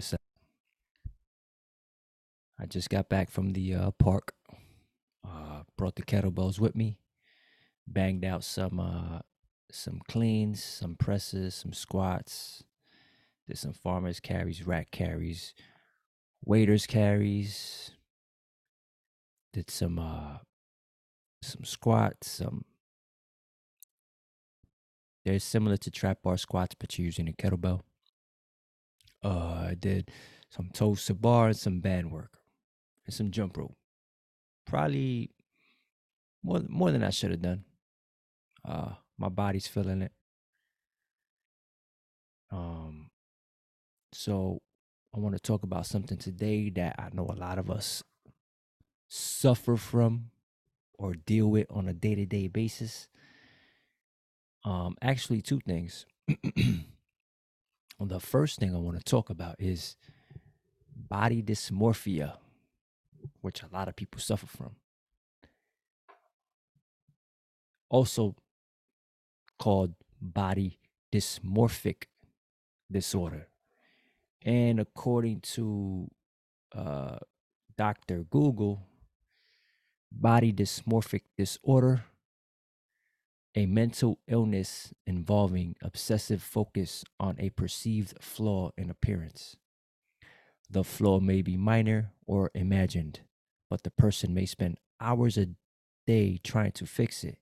It's, uh, I just got back from the uh, park. Uh, brought the kettlebells with me. Banged out some uh, some cleans, some presses, some squats. Did some farmers carries, rack carries, waiters carries. Did some uh, some squats, some. They're similar to trap bar squats, but you're using a kettlebell. Uh, I did some toes to bar and some band work and some jump rope. Probably more more than I should have done. Uh, my body's feeling it. Um, so I want to talk about something today that I know a lot of us suffer from or deal with on a day to day basis. Um, actually, two things. the first thing I want to talk about is body dysmorphia, which a lot of people suffer from. Also called body dysmorphic disorder. And according to uh, Dr. Google, body dysmorphic disorder a mental illness involving obsessive focus on a perceived flaw in appearance. The flaw may be minor or imagined, but the person may spend hours a day trying to fix it.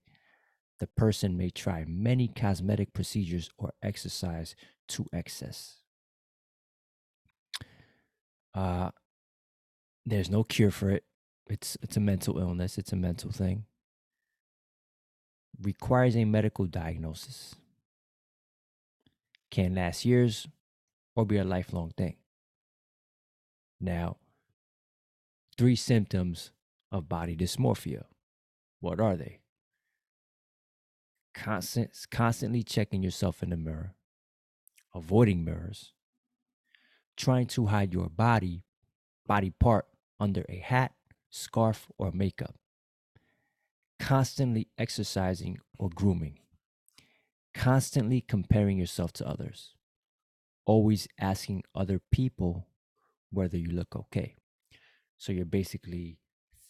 The person may try many cosmetic procedures or exercise to excess. Uh, there's no cure for it. It's it's a mental illness. It's a mental thing requires a medical diagnosis, can last years or be a lifelong thing. Now, three symptoms of body dysmorphia. What are they? Constant, constantly checking yourself in the mirror, avoiding mirrors, trying to hide your body, body part under a hat, scarf, or makeup, constantly exercising or grooming, constantly comparing yourself to others, always asking other people whether you look okay. So you're basically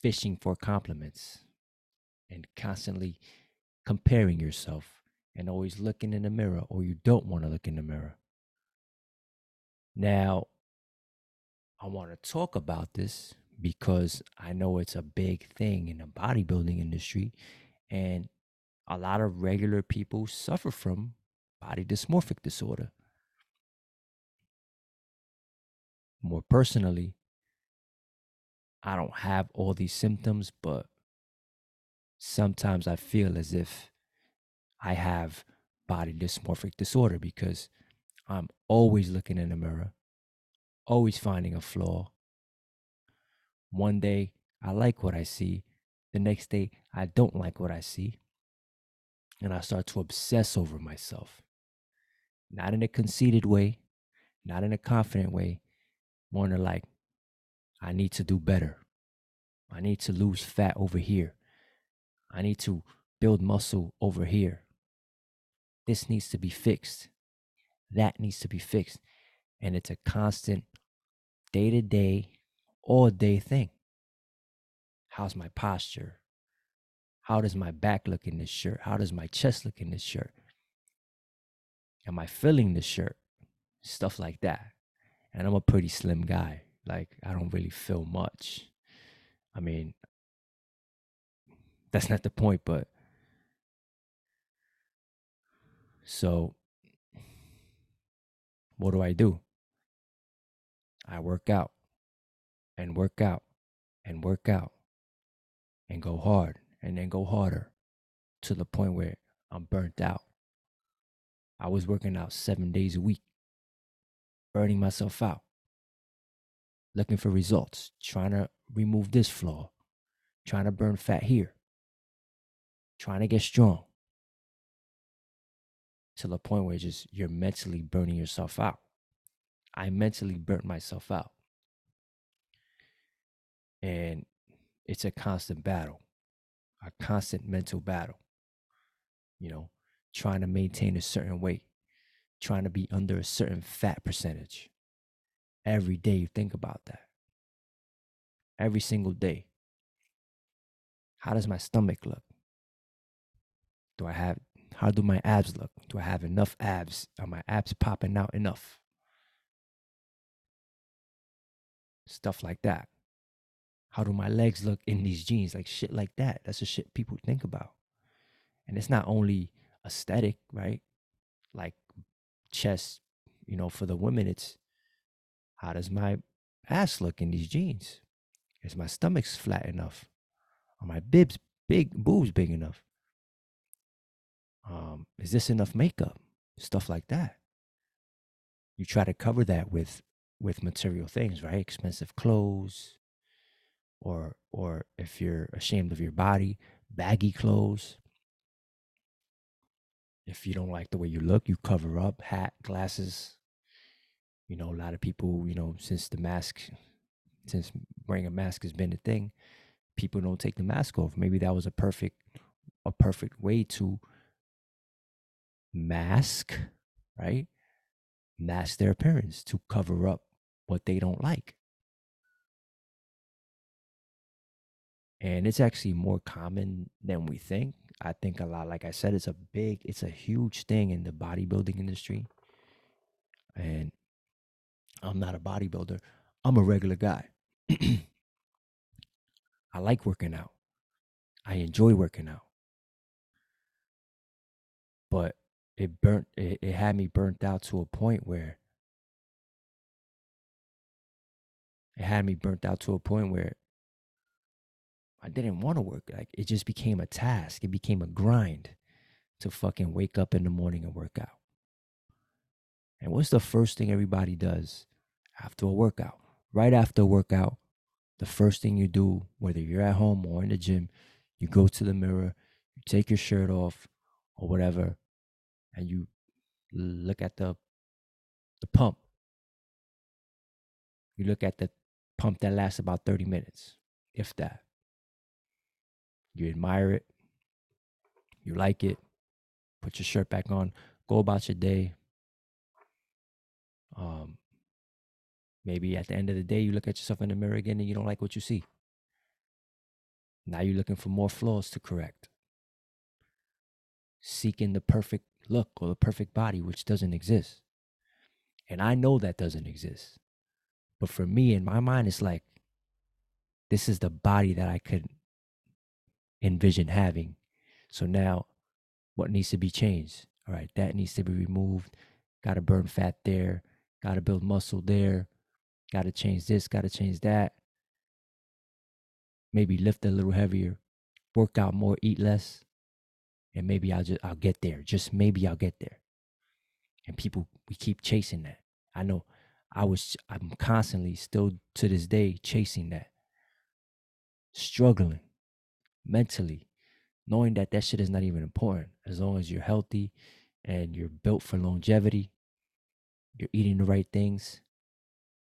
fishing for compliments and constantly comparing yourself and always looking in the mirror, or you don't want to look in the mirror. Now, I want to talk about this because I know it's a big thing in the bodybuilding industry. And a lot of regular people suffer from body dysmorphic disorder. More personally, I don't have all these symptoms, but sometimes I feel as if I have body dysmorphic disorder because I'm always looking in the mirror, always finding a flaw, one day I like what I see, the next day I don't like what I see. And I start to obsess over myself. Not in a conceited way, not in a confident way, more in a like, I need to do better. I need to lose fat over here. I need to build muscle over here. This needs to be fixed. That needs to be fixed. And it's a constant day to day all day thing. How's my posture? How does my back look in this shirt? How does my chest look in this shirt? Am I filling the shirt? Stuff like that. And I'm a pretty slim guy. Like, I don't really feel much. I mean, that's not the point, but so what do I do? I work out and work out and work out and go hard and then go harder to the point where I'm burnt out. I was working out seven days a week, burning myself out, looking for results, trying to remove this flaw, trying to burn fat here, trying to get strong. To the point where just you're mentally burning yourself out. I mentally burnt myself out. And it's a constant battle, a constant mental battle. You know, trying to maintain a certain weight, trying to be under a certain fat percentage. Every day you think about that. Every single day. How does my stomach look? Do I have how do my abs look? Do I have enough abs? Are my abs popping out enough? Stuff like that. How do my legs look in these jeans? Like shit like that. That's the shit people think about. And it's not only aesthetic, right? Like chest, you know, for the women, it's how does my ass look in these jeans? Is my stomach's flat enough? Are my bibs big, boobs big enough? Um, is this enough makeup? Stuff like that. You try to cover that with with material things, right? Expensive clothes, or or if you're ashamed of your body, baggy clothes. If you don't like the way you look, you cover up, hat, glasses. You know, a lot of people, you know, since the mask, since wearing a mask has been a thing, people don't take the mask off. Maybe that was a perfect, a perfect way to mask, right? Mask their appearance to cover up what they don't like. And it's actually more common than we think. I think a lot, like I said, it's a big, it's a huge thing in the bodybuilding industry. And I'm not a bodybuilder, I'm a regular guy. I like working out, I enjoy working out. But it burnt it, it had me burnt out to a point where it had me burnt out to a point where I didn't want to work. Like it just became a task. It became a grind to fucking wake up in the morning and work out. And what's the first thing everybody does after a workout? Right after a workout, the first thing you do, whether you're at home or in the gym, you go to the mirror, you take your shirt off or whatever, and you look at the the pump. You look at the pump that lasts about 30 minutes, if that. You admire it. You like it. Put your shirt back on. Go about your day. Um, maybe at the end of the day, you look at yourself in the mirror again and you don't like what you see. Now you're looking for more flaws to correct. Seeking the perfect look or the perfect body, which doesn't exist. And I know that doesn't exist. But for me, in my mind, it's like, this is the body that I could envision having. So now, what needs to be changed? All right, that needs to be removed. Got to burn fat there. Got to build muscle there. Got to change this. Got to change that. Maybe lift a little heavier. Work out more. Eat less and maybe I'll just I'll get there. Just maybe I'll get there. And people we keep chasing that. I know I was I'm constantly still to this day chasing that. Struggling mentally, knowing that that shit is not even important as long as you're healthy and you're built for longevity. You're eating the right things.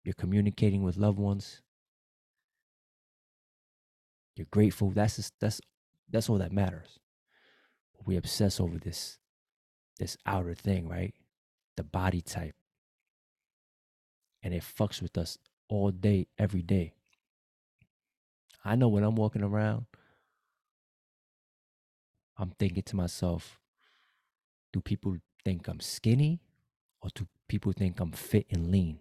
You're communicating with loved ones. You're grateful. That's just, that's that's all that matters we obsess over this this outer thing, right? The body type. And it fucks with us all day, every day. I know when I'm walking around, I'm thinking to myself, do people think I'm skinny or do people think I'm fit and lean?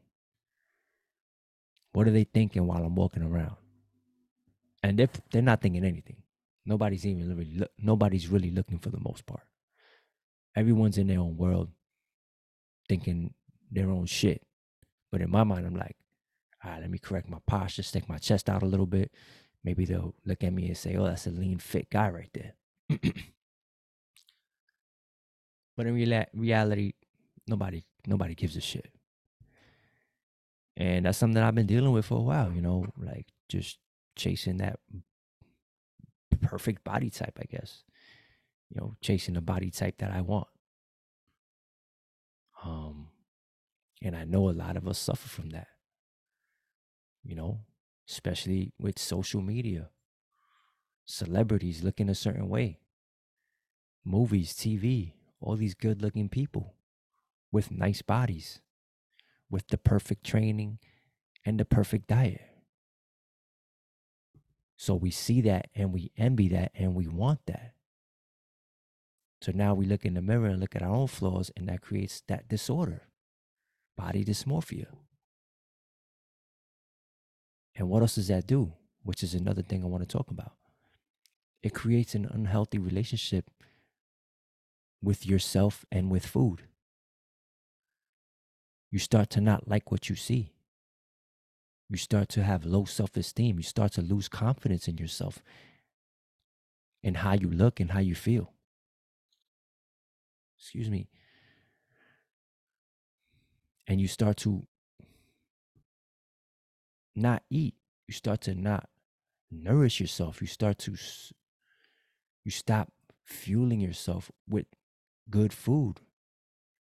What are they thinking while I'm walking around? And if they're not thinking anything, Nobody's even really look, nobody's really looking for the most part. Everyone's in their own world, thinking their own shit. But in my mind, I'm like, all right, let me correct my posture, stick my chest out a little bit. Maybe they'll look at me and say, oh, that's a lean, fit guy right there. but in real- reality, nobody nobody gives a shit. And that's something I've been dealing with for a while, you know, like just chasing that perfect body type, I guess. You know, chasing the body type that I want. Um, and I know a lot of us suffer from that. You know, especially with social media, celebrities looking a certain way, movies, TV, all these good looking people with nice bodies, with the perfect training, and the perfect diet. So we see that and we envy that and we want that. So now we look in the mirror and look at our own flaws, and that creates that disorder, body dysmorphia. And what else does that do? Which is another thing I want to talk about. It creates an unhealthy relationship with yourself and with food. You start to not like what you see. You start to have low self esteem. You start to lose confidence in yourself and how you look and how you feel. Excuse me. And you start to not eat. You start to not nourish yourself. You start to, you stop fueling yourself with good food,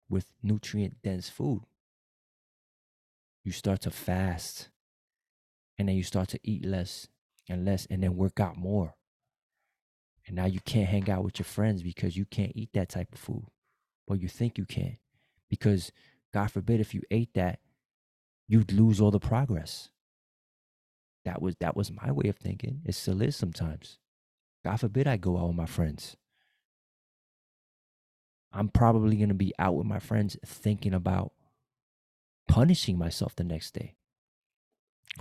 with nutrient dense food. You start to fast and then you start to eat less and less and then work out more. And now you can't hang out with your friends because you can't eat that type of food. But you think you can. Because God forbid if you ate that, you'd lose all the progress. That was that was my way of thinking. It still is sometimes. God forbid I go out with my friends. I'm probably gonna be out with my friends thinking about punishing myself the next day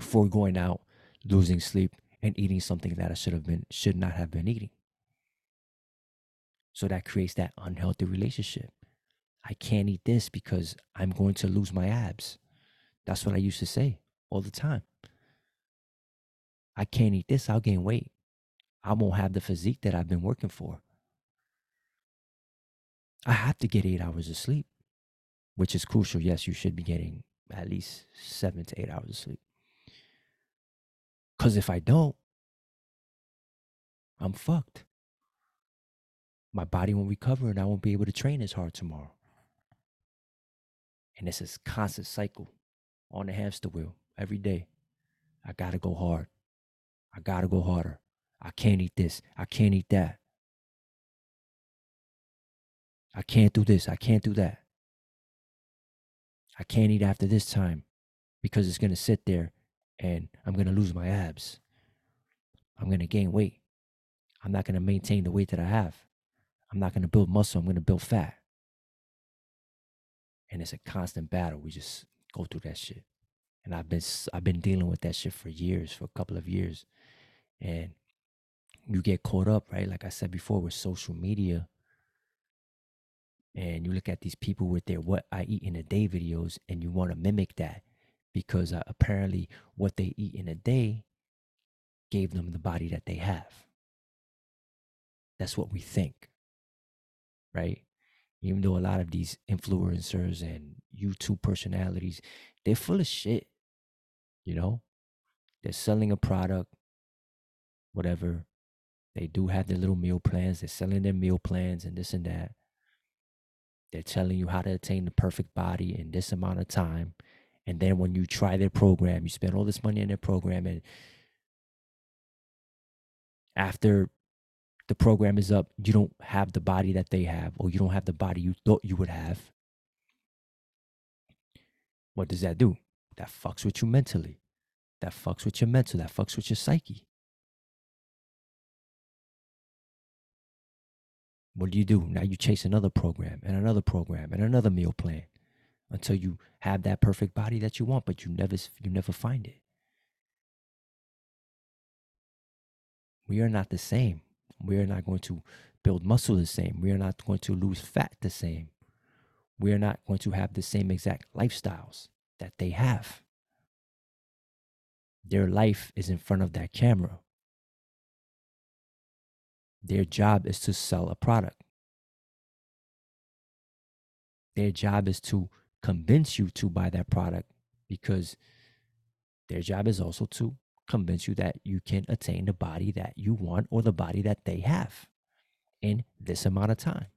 for going out, losing sleep, and eating something that I should have been should not have been eating. So that creates that unhealthy relationship. I can't eat this because I'm going to lose my abs. That's what I used to say all the time. I can't eat this, I'll gain weight. I won't have the physique that I've been working for. I have to get eight hours of sleep, which is crucial. Yes, you should be getting at least seven to eight hours of sleep. Because if I don't, I'm fucked. My body won't recover and I won't be able to train as hard tomorrow. And it's a constant cycle on the hamster wheel every day. I gotta go hard. I gotta go harder. I can't eat this. I can't eat that. I can't do this. I can't do that. I can't eat after this time because it's gonna sit there and I'm going to lose my abs. I'm going to gain weight. I'm not going to maintain the weight that I have. I'm not going to build muscle. I'm going to build fat. And it's a constant battle. We just go through that shit. And I've been I've been dealing with that shit for years, for a couple of years. And you get caught up, right? Like I said before, with social media. And you look at these people with their what I eat in a day videos and you want to mimic that because uh, apparently what they eat in a day gave them the body that they have. That's what we think, right? Even though a lot of these influencers and YouTube personalities, they're full of shit, you know? They're selling a product, whatever. They do have their little meal plans. They're selling their meal plans and this and that. They're telling you how to attain the perfect body in this amount of time. And then when you try their program, you spend all this money on their program, and after the program is up, you don't have the body that they have, or you don't have the body you thought you would have. What does that do? That fucks with you mentally. That fucks with your mental. That fucks with your psyche. What do you do? Now you chase another program and another program and another meal plan until you have that perfect body that you want, but you never you never find it. We are not the same. We are not going to build muscle the same. We are not going to lose fat the same. We are not going to have the same exact lifestyles that they have. Their life is in front of that camera. Their job is to sell a product. Their job is to convince you to buy that product because their job is also to convince you that you can attain the body that you want or the body that they have in this amount of time.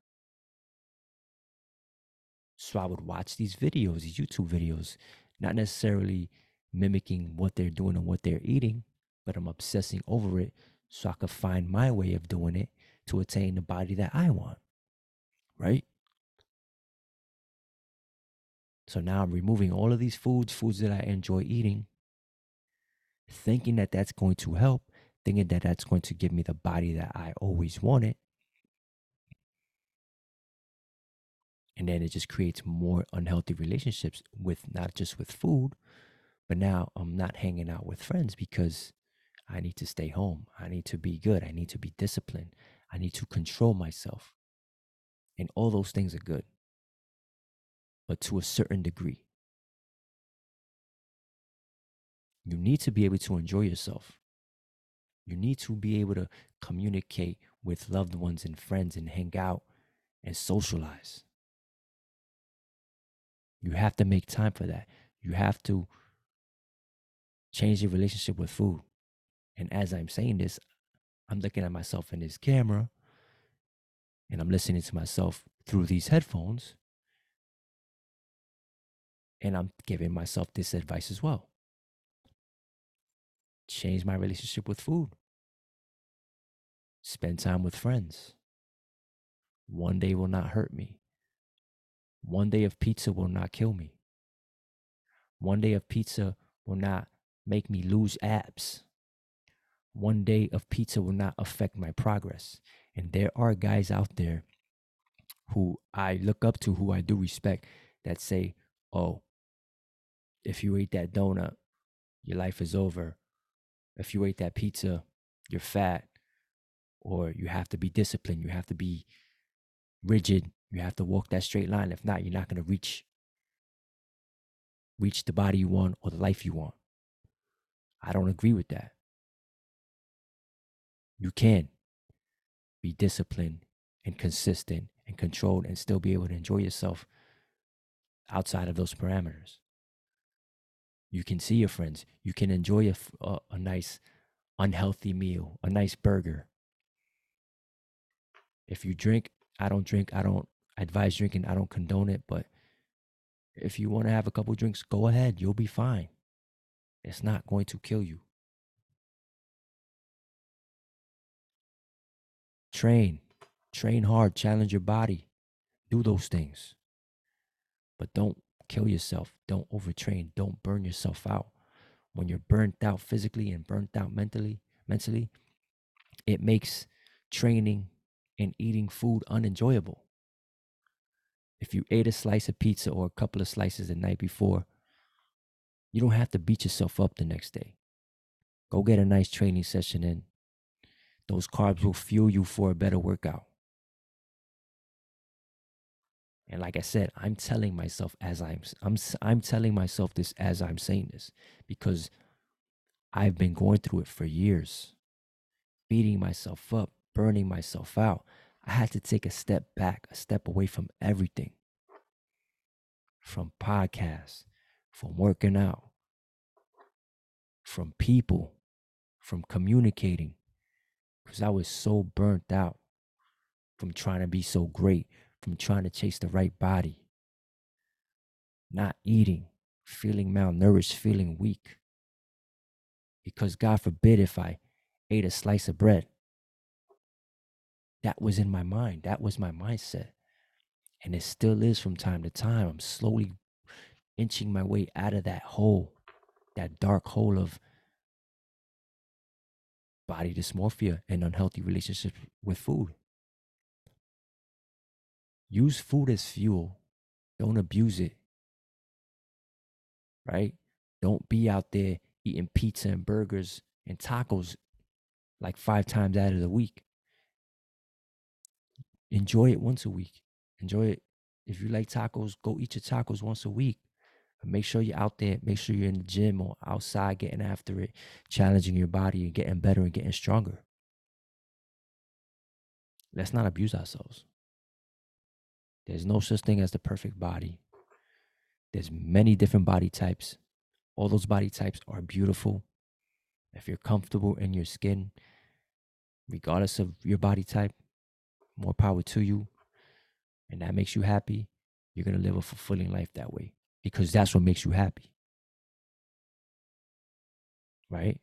So I would watch these videos, these YouTube videos, not necessarily mimicking what they're doing and what they're eating, but I'm obsessing over it so I could find my way of doing it to attain the body that I want. Right? So now I'm removing all of these foods, foods that I enjoy eating, thinking that that's going to help, thinking that that's going to give me the body that I always wanted. And then it just creates more unhealthy relationships with not just with food, but now I'm not hanging out with friends because I need to stay home. I need to be good. I need to be disciplined. I need to control myself. And all those things are good, but to a certain degree. You need to be able to enjoy yourself. You need to be able to communicate with loved ones and friends and hang out and socialize. You have to make time for that. You have to change your relationship with food. And as I'm saying this, I'm looking at myself in this camera and I'm listening to myself through these headphones. And I'm giving myself this advice as well. Change my relationship with food. Spend time with friends. One day will not hurt me. One day of pizza will not kill me. One day of pizza will not make me lose abs. One day of pizza will not affect my progress. And there are guys out there who I look up to, who I do respect, that say, oh, if you ate that donut, your life is over. If you ate that pizza, you're fat. Or you have to be disciplined. You have to be rigid. You have to walk that straight line. If not, you're not going to reach reach the body you want or the life you want. I don't agree with that. You can be disciplined and consistent and controlled and still be able to enjoy yourself outside of those parameters. You can see your friends. You can enjoy a, a, a nice, unhealthy meal, a nice burger. If you drink, I don't drink. I don't advise drinking. I don't condone it. But if you want to have a couple drinks, go ahead. You'll be fine. It's not going to kill you. Train, train hard, challenge your body, do those things. But don't kill yourself. Don't overtrain. Don't burn yourself out. When you're burnt out physically and burnt out mentally, mentally, it makes training and eating food unenjoyable. If you ate a slice of pizza or a couple of slices the night before, you don't have to beat yourself up the next day. Go get a nice training session in. Those carbs will fuel you for a better workout. And like I said, I'm telling myself as I'm I'm I'm telling myself this as I'm saying this because I've been going through it for years. Beating myself up, burning myself out. I had to take a step back, a step away from everything. From podcasts, from working out, from people, from communicating, because I was so burnt out from trying to be so great, from trying to chase the right body, not eating, feeling malnourished, feeling weak. Because God forbid if I ate a slice of bread. That was in my mind. That was my mindset. And it still is from time to time. I'm slowly inching my way out of that hole, that dark hole of body dysmorphia and unhealthy relationships with food. Use food as fuel. Don't abuse it. Right? Don't be out there eating pizza and burgers and tacos like five times out of the week. Enjoy it once a week. Enjoy it. If you like tacos, go eat your tacos once a week. Make sure you're out there. Make sure you're in the gym or outside getting after it, challenging your body and getting better and getting stronger. Let's not abuse ourselves. There's no such thing as the perfect body. There's many different body types. All those body types are beautiful. If you're comfortable in your skin, regardless of your body type, more power to you. And that makes you happy. You're going to live a fulfilling life that way because that's what makes you happy. Right?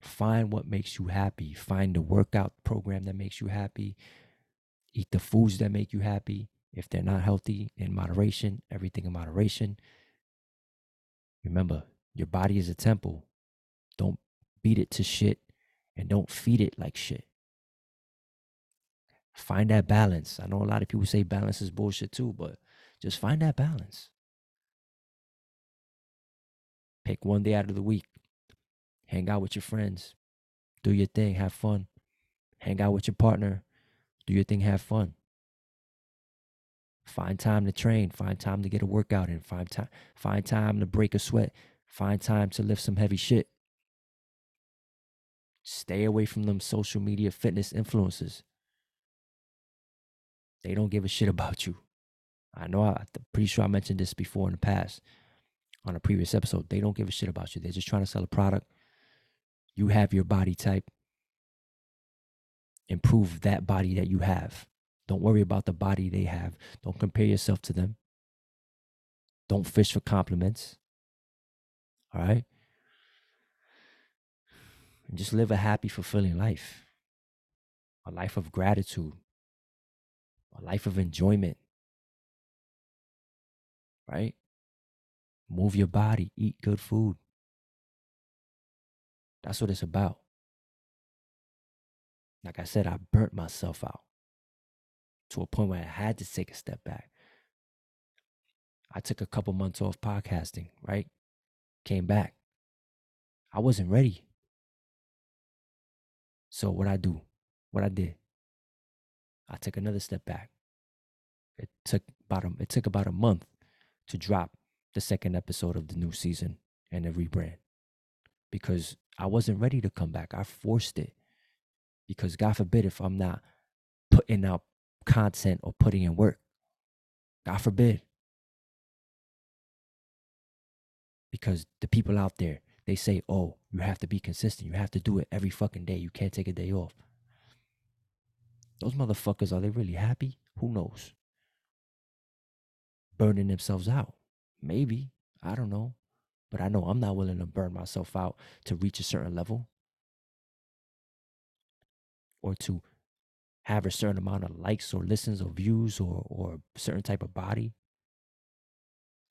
Find what makes you happy. Find the workout program that makes you happy. Eat the foods that make you happy. If they're not healthy, in moderation, everything in moderation. Remember, your body is a temple. Don't beat it to shit and don't feed it like shit. Find that balance. I know a lot of people say balance is bullshit too, but just find that balance. Pick one day out of the week. Hang out with your friends. Do your thing. Have fun. Hang out with your partner. Do your thing. Have fun. Find time to train. Find time to get a workout in. Find time. Find time to break a sweat. Find time to lift some heavy shit. Stay away from them social media fitness influencers. They don't give a shit about you. I know I, am pretty sure I mentioned this before in the past on a previous episode. They don't give a shit about you. They're just trying to sell a product. You have your body type. Improve that body that you have. Don't worry about the body they have. Don't compare yourself to them. Don't fish for compliments. All right? And just live a happy, fulfilling life. A life of gratitude. A life of enjoyment. Right? Move your body, eat good food. That's what it's about. Like I said, I burnt myself out to a point where I had to take a step back. I took a couple months off podcasting, right? Came back. I wasn't ready. So what I do, what I did, I took another step back. It took about a, it took about a month to drop the second episode of the new season and the rebrand because I wasn't ready to come back. I forced it because God forbid if I'm not putting out content or putting in work. God forbid. Because the people out there, they say, oh, you have to be consistent. You have to do it every fucking day. You can't take a day off. Those motherfuckers, are they really happy? Who knows? Burning themselves out. Maybe. I don't know. But I know I'm not willing to burn myself out to reach a certain level or to have a certain amount of likes or listens or views or or a certain type of body.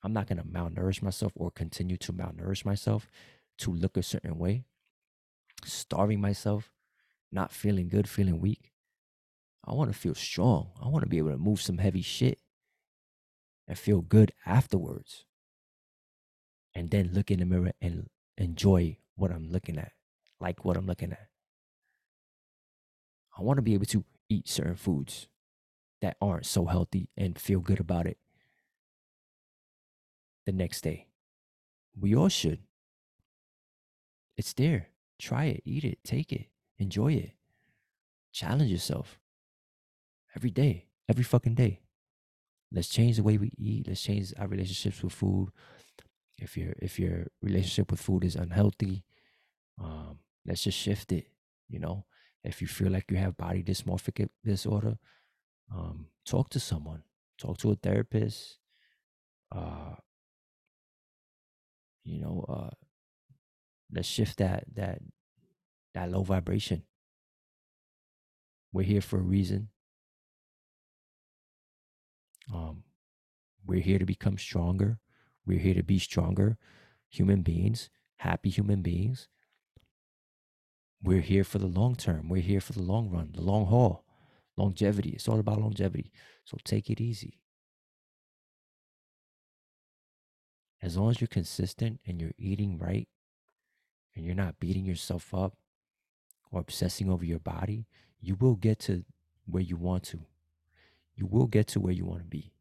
I'm not going to malnourish myself or continue to malnourish myself to look a certain way, starving myself, not feeling good, feeling weak. I want to feel strong. I want to be able to move some heavy shit and feel good afterwards. And then look in the mirror and enjoy what I'm looking at, like what I'm looking at. I want to be able to eat certain foods that aren't so healthy and feel good about it the next day. We all should. It's there. Try it, eat it, take it, enjoy it. Challenge yourself every day, every fucking day. Let's change the way we eat. Let's change our relationships with food. If your if your relationship with food is unhealthy, um, let's just shift it. You know, if you feel like you have body dysmorphic disorder, um, talk to someone. Talk to a therapist. Uh, you know, uh, let's shift that that that low vibration. We're here for a reason. Um, we're here to become stronger. We're here to be stronger human beings, happy human beings. We're here for the long term. We're here for the long run, the long haul, longevity. It's all about longevity. So take it easy. As long as you're consistent and you're eating right and you're not beating yourself up or obsessing over your body, you will get to where you want to. You will get to where you want to be.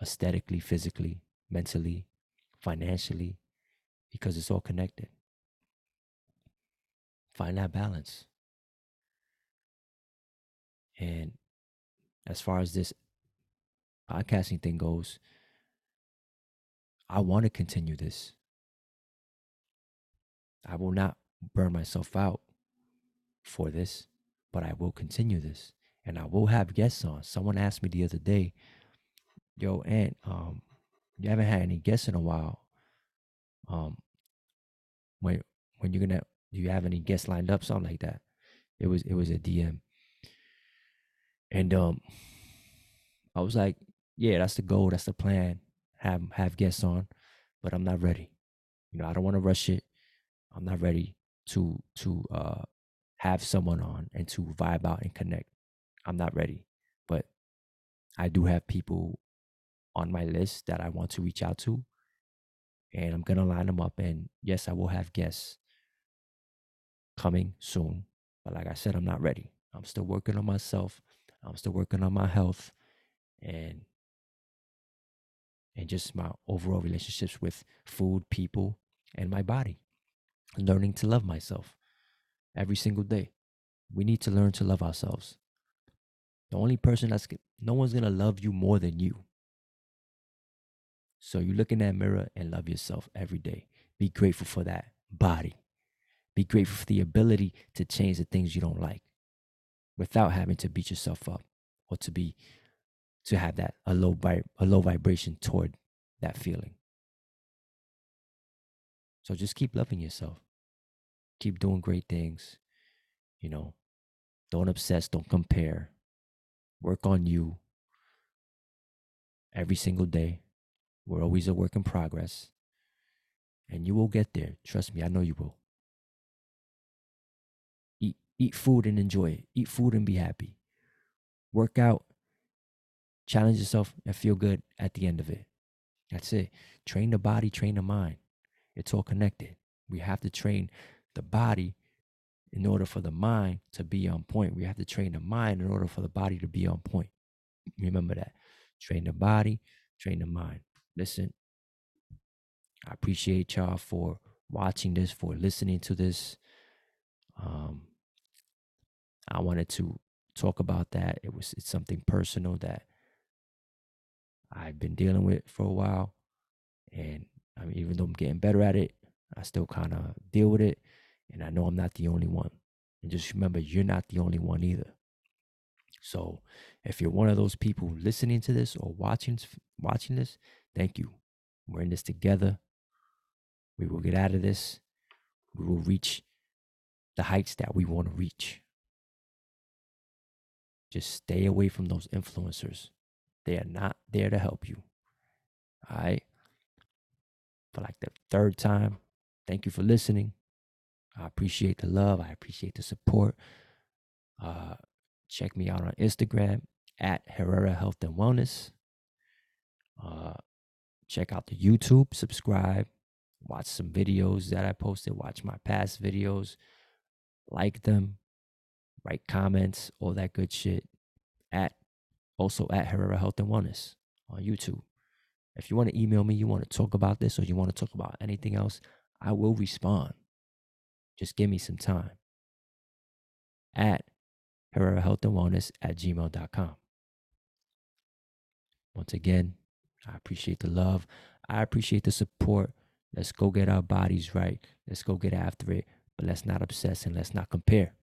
Aesthetically, physically, mentally, financially, because it's all connected. Find that balance. And as far as this podcasting thing goes, I want to continue this. I will not burn myself out for this, but I will continue this. And I will have guests on. Someone asked me the other day, yo, Ant, um, you haven't had any guests in a while. Um, when when you're gonna do you have any guests lined up? Something like that. It was it was a DM. And um I was like, yeah, that's the goal, that's the plan. Have have guests on, but I'm not ready. You know, I don't want to rush it. I'm not ready to to uh have someone on and to vibe out and connect. I'm not ready. But I do have people on my list that I want to reach out to. And I'm gonna line them up. And yes, I will have guests coming soon. But like I said, I'm not ready. I'm still working on myself. I'm still working on my health and and just my overall relationships with food, people, and my body. Learning to love myself every single day. We need to learn to love ourselves. The only person that's no one's gonna love you more than you. So you look in that mirror and love yourself every day. Be grateful for that body. Be grateful for the ability to change the things you don't like without having to beat yourself up or to be to have that a low a low vibration toward that feeling. So just keep loving yourself. Keep doing great things. You know, don't obsess, don't compare. Work on you every single day. We're always a work in progress. And you will get there. Trust me, I know you will. Eat eat food and enjoy it. Eat food and be happy. Work out challenge yourself and feel good at the end of it. That's it. Train the body, train the mind. It's all connected. We have to train the body in order for the mind to be on point. We have to train the mind in order for the body to be on point. Remember that. Train the body, train the mind. Listen, I appreciate y'all for watching this, for listening to this. Um, I wanted to talk about that. It was it's something personal that I've been dealing with for a while. And I mean, even though I'm getting better at it, I still kind of deal with it. And I know I'm not the only one. And just remember, you're not the only one either. So if you're one of those people listening to this or watching watching this, thank you. We're in this together. We will get out of this. We will reach the heights that we want to reach. Just stay away from those influencers. They are not there to help you. All right. For like the third time, thank you for listening. I appreciate the love. I appreciate the support. Uh, check me out on Instagram at Herrera Health and Wellness. Uh, check out the YouTube, subscribe, watch some videos that I posted, watch my past videos, like them, write comments, all that good shit at also at Herrera Health and Wellness on YouTube. If you want to email me, you want to talk about this, or you want to talk about anything else, I will respond. Just give me some time. At Herrera Health and Wellness at gmail.com. Once again, I appreciate the love. I appreciate the support. Let's go get our bodies right. Let's go get after it. But let's not obsess and let's not compare.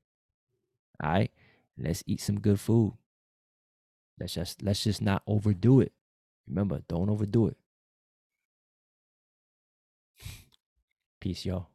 All right? Let's eat some good food. Let's just let's just not overdo it. Remember, don't overdo it. Peace, y'all.